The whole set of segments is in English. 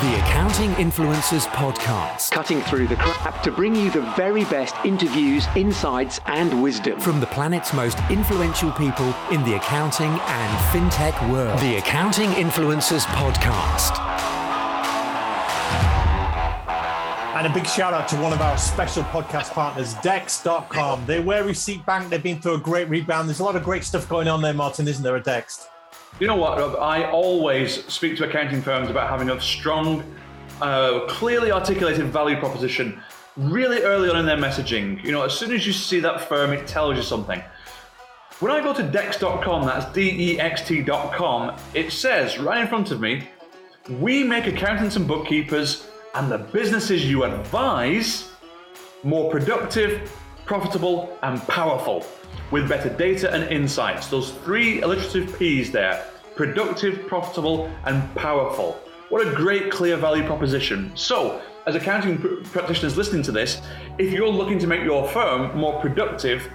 The Accounting Influencers Podcast. Cutting through the crap to bring you the very best interviews, insights, and wisdom. From the planet's most influential people in the accounting and fintech world. The Accounting Influencers Podcast. And a big shout out to one of our special podcast partners, Dext.com. They're where Receipt Bank. They've been through a great rebound. There's a lot of great stuff going on there, Martin, isn't there, at Dext? You know what, Rob? I always speak to accounting firms about having a strong, uh, clearly articulated value proposition really early on in their messaging. You know, as soon as you see that firm, it tells you something. When I go to dext.com, that's D E X T.com, it says right in front of me, we make accountants and bookkeepers and the businesses you advise more productive, profitable, and powerful with better data and insights. Those three alliterative P's there productive, profitable, and powerful. What a great, clear value proposition. So, as accounting pr- practitioners listening to this, if you're looking to make your firm more productive,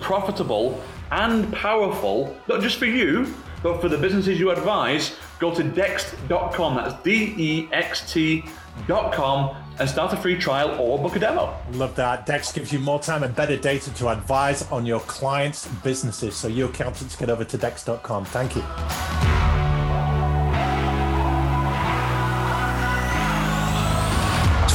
profitable, and powerful, not just for you, but for the businesses you advise, go to dext.com. That's D E X T.com and start a free trial or book a demo. Love that. Dext gives you more time and better data to advise on your clients' businesses. So, you accountants, get over to dext.com. Thank you.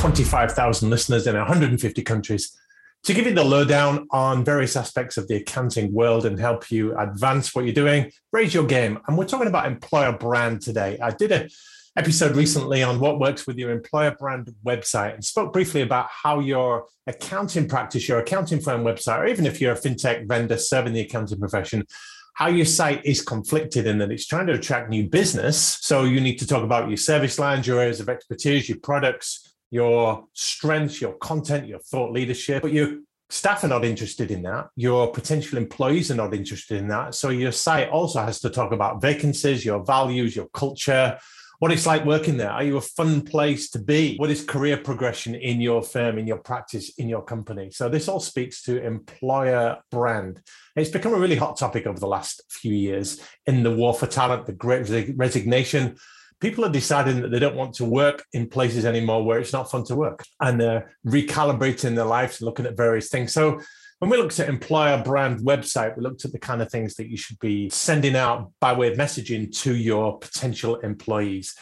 25,000 listeners in 150 countries to give you the lowdown on various aspects of the accounting world and help you advance what you're doing, raise your game. And we're talking about employer brand today. I did an episode recently on what works with your employer brand website and spoke briefly about how your accounting practice, your accounting firm website, or even if you're a fintech vendor serving the accounting profession, how your site is conflicted in that it's trying to attract new business. So you need to talk about your service lines, your areas of expertise, your products, your strengths, your content, your thought leadership, but your staff are not interested in that. Your potential employees are not interested in that. So your site also has to talk about vacancies, your values, your culture, what it's like working there. Are you a fun place to be? What is career progression in your firm, in your practice, in your company? So this all speaks to employer brand. It's become a really hot topic over the last few years in the war for talent, the great resignation people are deciding that they don't want to work in places anymore where it's not fun to work and they're recalibrating their lives looking at various things. So when we looked at employer brand website, we looked at the kind of things that you should be sending out by way of messaging to your potential employees.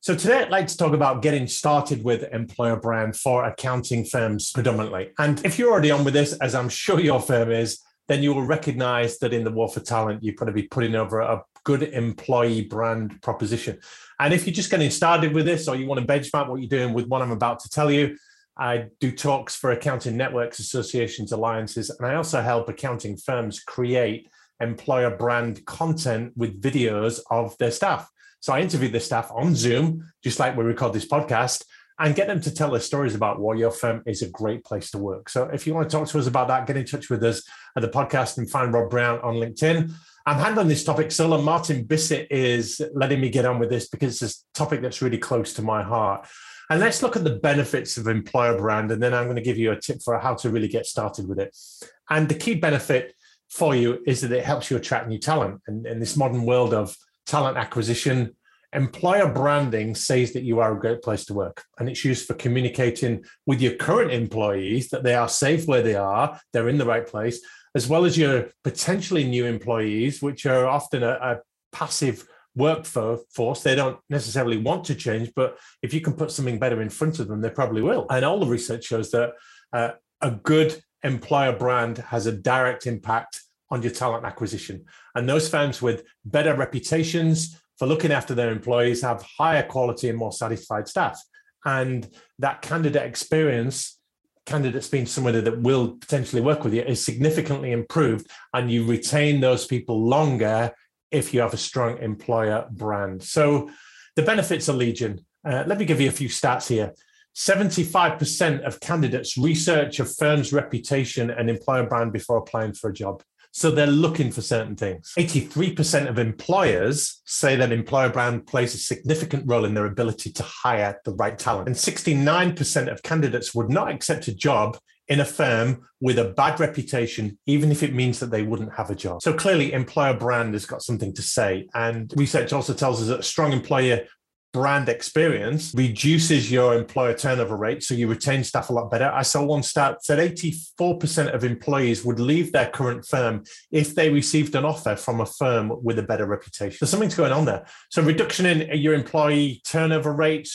So today I'd like to talk about getting started with employer brand for accounting firms predominantly. And if you're already on with this, as I'm sure your firm is, then you will recognize that in the war for talent, you've got to be putting over a good employee brand proposition. And if you're just getting started with this or you want to benchmark what you're doing with what I'm about to tell you, I do talks for accounting networks, associations, alliances, and I also help accounting firms create employer brand content with videos of their staff. So I interview the staff on Zoom, just like we record this podcast, and get them to tell their stories about why your firm is a great place to work. So if you want to talk to us about that, get in touch with us at the podcast and find Rob Brown on LinkedIn. I'm handling this topic solo. Martin Bissett is letting me get on with this because it's a topic that's really close to my heart. And let's look at the benefits of employer brand. And then I'm going to give you a tip for how to really get started with it. And the key benefit for you is that it helps you attract new talent. And in this modern world of talent acquisition, employer branding says that you are a great place to work. And it's used for communicating with your current employees that they are safe where they are, they're in the right place, as well as your potentially new employees, which are often a, a passive workforce. They don't necessarily want to change, but if you can put something better in front of them, they probably will. And all the research shows that uh, a good employer brand has a direct impact on your talent acquisition. And those firms with better reputations for looking after their employees have higher quality and more satisfied staff. And that candidate experience candidates being somebody that will potentially work with you is significantly improved and you retain those people longer if you have a strong employer brand. So the benefits are legion. Uh, let me give you a few stats here. 75% of candidates research a firm's reputation and employer brand before applying for a job. So they're looking for certain things. 83% of employers say that employer brand plays a significant role in their ability to hire the right talent. And 69% of candidates would not accept a job in a firm with a bad reputation, even if it means that they wouldn't have a job. So clearly, employer brand has got something to say. And research also tells us that a strong employer brand experience reduces your employer turnover rate, so you retain staff a lot better. I saw one stat said 84% of employees would leave their current firm if they received an offer from a firm with a better reputation. So something's going on there. So reduction in your employee turnover rate,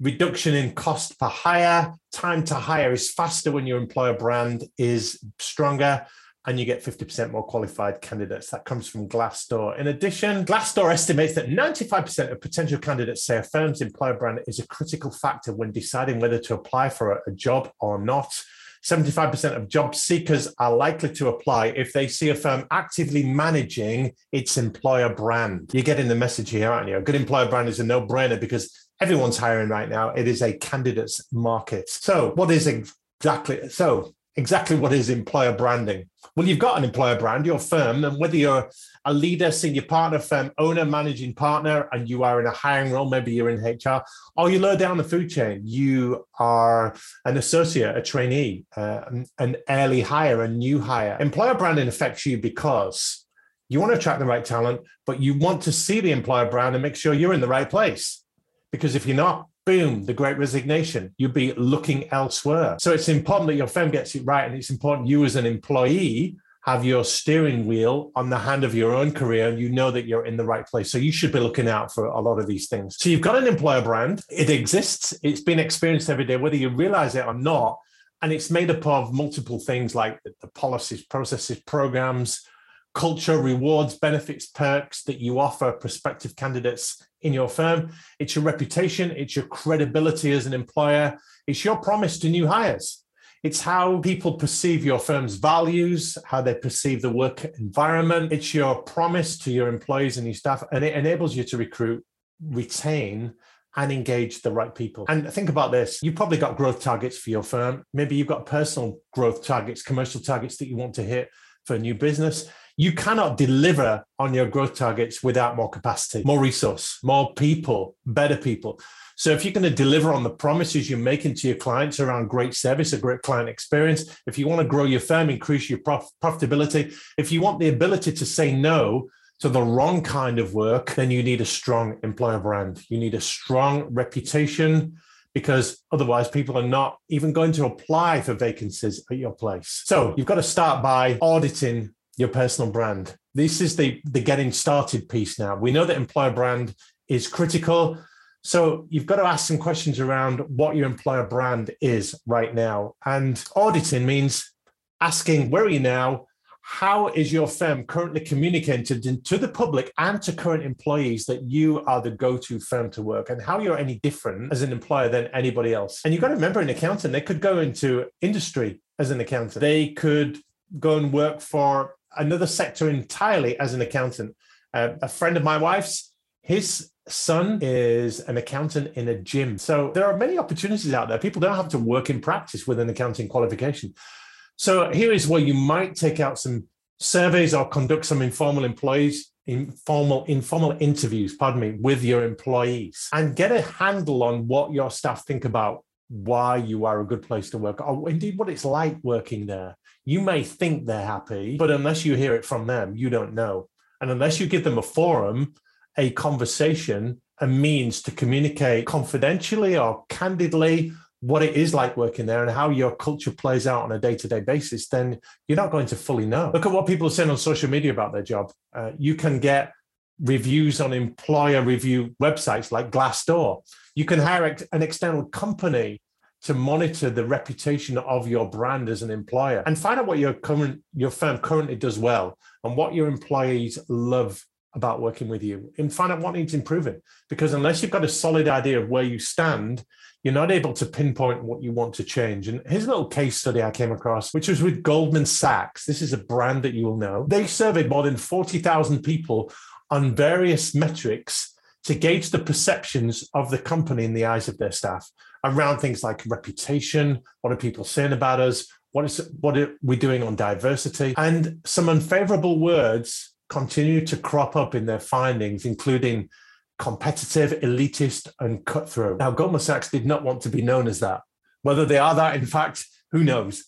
reduction in cost per hire, time to hire is faster when your employer brand is stronger and you get 50% more qualified candidates. That comes from Glassdoor. In addition, Glassdoor estimates that 95% of potential candidates say a firm's employer brand is a critical factor when deciding whether to apply for a job or not. 75% of job seekers are likely to apply if they see a firm actively managing its employer brand. You're getting the message here, aren't you? A good employer brand is a no brainer because everyone's hiring right now. It is a candidate's market. So, what is exactly so? Exactly what is employer branding? Well, you've got an employer brand, your firm, and whether you're a leader, senior partner, firm owner, managing partner, and you are in a hiring role, maybe you're in HR, or you low down the food chain, you are an associate, a trainee, uh, an early hire, a new hire. Employer branding affects you because you want to attract the right talent, but you want to see the employer brand and make sure you're in the right place. Because if you're not, boom, the great resignation. You'd be looking elsewhere. So it's important that your firm gets it right. And it's important you, as an employee, have your steering wheel on the hand of your own career and you know that you're in the right place. So you should be looking out for a lot of these things. So you've got an employer brand, it exists, it's been experienced every day, whether you realize it or not. And it's made up of multiple things like the policies, processes, programs, culture, rewards, benefits, perks that you offer prospective candidates in your firm. It's your reputation, it's your credibility as an employer, it's your promise to new hires. It's how people perceive your firm's values, how they perceive the work environment. It's your promise to your employees and your staff, and it enables you to recruit, retain, and engage the right people. And think about this you've probably got growth targets for your firm. Maybe you've got personal growth targets, commercial targets that you want to hit for a new business you cannot deliver on your growth targets without more capacity, more resource, more people, better people. So if you're going to deliver on the promises you're making to your clients around great service, a great client experience, if you want to grow your firm, increase your prof- profitability, if you want the ability to say no to the wrong kind of work, then you need a strong employer brand. You need a strong reputation because otherwise people are not even going to apply for vacancies at your place. So you've got to start by auditing your personal brand. This is the, the getting started piece now. We know that employer brand is critical. So you've got to ask some questions around what your employer brand is right now. And auditing means asking where are you now? How is your firm currently communicated to the public and to current employees that you are the go to firm to work and how you're any different as an employer than anybody else? And you've got to remember an accountant, they could go into industry as an accountant, they could go and work for another sector entirely as an accountant. Uh, a friend of my wife's, his son is an accountant in a gym. So there are many opportunities out there. People don't have to work in practice with an accounting qualification. So here is where you might take out some surveys or conduct some informal employees informal informal interviews pardon me with your employees and get a handle on what your staff think about why you are a good place to work or indeed what it's like working there you may think they're happy, but unless you hear it from them, you don't know. And unless you give them a forum, a conversation, a means to communicate confidentially or candidly what it is like working there and how your culture plays out on a day-to-day basis, then you're not going to fully know. Look at what people are saying on social media about their job. Uh, you can get reviews on employer review websites like Glassdoor. You can hire an external company to monitor the reputation of your brand as an employer and find out what your current your firm currently does well and what your employees love about working with you and find out what needs improving. Because unless you've got a solid idea of where you stand you're not able to pinpoint what you want to change. And here's a little case study i came across which was with Goldman Sachs. This is a brand that you will know. They surveyed more than 40000 people on various metrics to gauge the perceptions of the company in the eyes of their staff around things like reputation. What are people saying about us? What is what are we doing on diversity? And some unfavorable words continue to crop up in their findings, including competitive, elitist, and cutthroat. Now, Goldman Sachs did not want to be known as that. Whether they are that, in fact, who knows?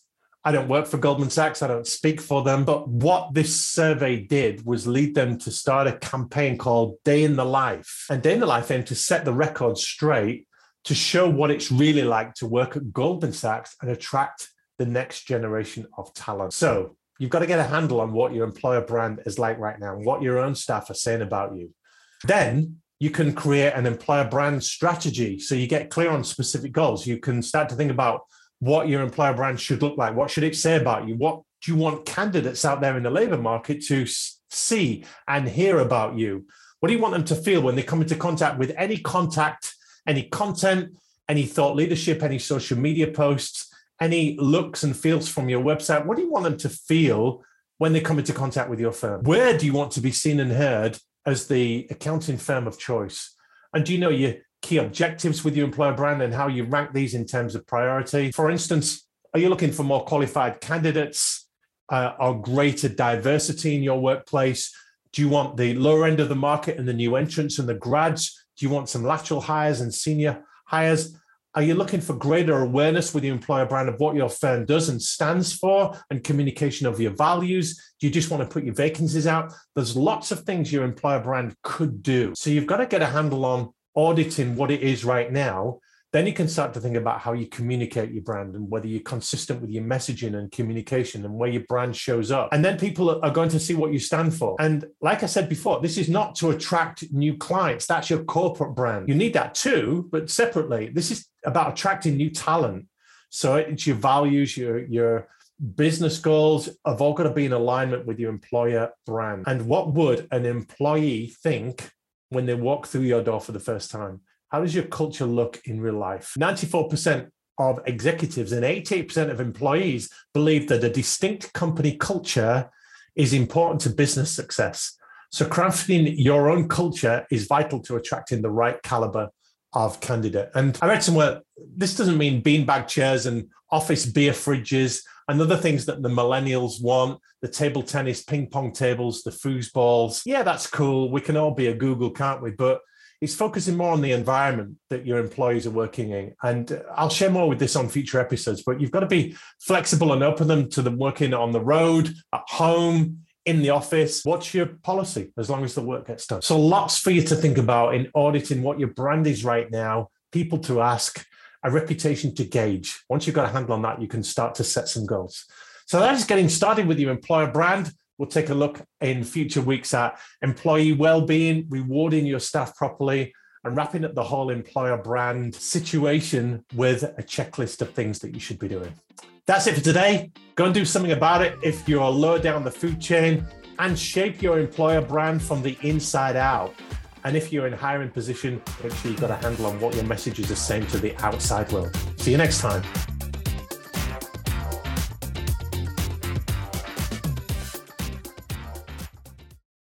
I don't work for Goldman Sachs. I don't speak for them. But what this survey did was lead them to start a campaign called Day in the Life. And Day in the Life aimed to set the record straight to show what it's really like to work at Goldman Sachs and attract the next generation of talent. So you've got to get a handle on what your employer brand is like right now and what your own staff are saying about you. Then you can create an employer brand strategy. So you get clear on specific goals. You can start to think about what your employer brand should look like. What should it say about you? What do you want candidates out there in the labor market to see and hear about you? What do you want them to feel when they come into contact with any contact, any content, any thought leadership, any social media posts, any looks and feels from your website? What do you want them to feel when they come into contact with your firm? Where do you want to be seen and heard as the accounting firm of choice? And do you know your key objectives with your employer brand and how you rank these in terms of priority? For instance, are you looking for more qualified candidates uh, or greater diversity in your workplace? Do you want the lower end of the market and the new entrants and the grads? Do you want some lateral hires and senior hires? Are you looking for greater awareness with your employer brand of what your firm does and stands for and communication of your values? Do you just want to put your vacancies out? There's lots of things your employer brand could do. So you've got to get a handle on auditing what it is right now then you can start to think about how you communicate your brand and whether you're consistent with your messaging and communication and where your brand shows up. And then people are going to see what you stand for. And like I said before, this is not to attract new clients. That's your corporate brand. You need that too, but separately. This is about attracting new talent. So it's your values, your your business goals have all got to be in alignment with your employer brand. And what would an employee think when they walk through your door for the first time? How does your culture look in real life? 94% of executives and 88% of employees believe that a distinct company culture is important to business success. So, crafting your own culture is vital to attracting the right caliber of candidate. And I read somewhere this doesn't mean beanbag chairs and office beer fridges and other things that the millennials want the table tennis, ping pong tables, the foosballs. Yeah, that's cool. We can all be a Google, can't we? But it's focusing more on the environment that your employees are working in. And uh, I'll share more with this on future episodes, but you've got to be flexible and open them to them working on the road, at home, in the office. What's your policy as long as the work gets done? So lots for you to think about in auditing what your brand is right now, people to ask, a reputation to gauge. Once you've got a handle on that, you can start to set some goals. So that is getting started with your employer brand. We'll take a look in future weeks at employee well-being, rewarding your staff properly, and wrapping up the whole employer brand situation with a checklist of things that you should be doing. That's it for today. Go and do something about it if you're lower down the food chain and shape your employer brand from the inside out. And if you're in hiring position, make sure you've got a handle on what your messages are saying to the outside world. See you next time.